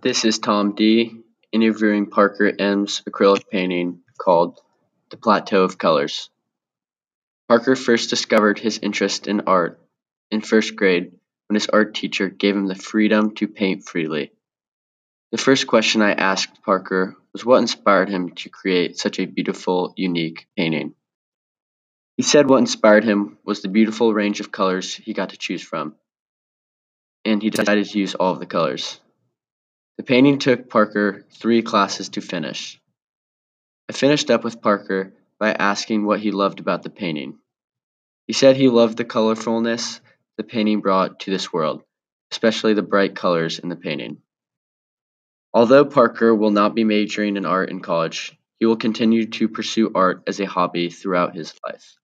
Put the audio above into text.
This is Tom D. interviewing Parker M's acrylic painting called The Plateau of Colors. Parker first discovered his interest in art in first grade when his art teacher gave him the freedom to paint freely. The first question I asked Parker was what inspired him to create such a beautiful, unique painting. He said what inspired him was the beautiful range of colors he got to choose from, and he decided to use all of the colors. The painting took Parker three classes to finish. I finished up with Parker by asking what he loved about the painting. He said he loved the colorfulness the painting brought to this world, especially the bright colors in the painting. Although Parker will not be majoring in art in college, he will continue to pursue art as a hobby throughout his life.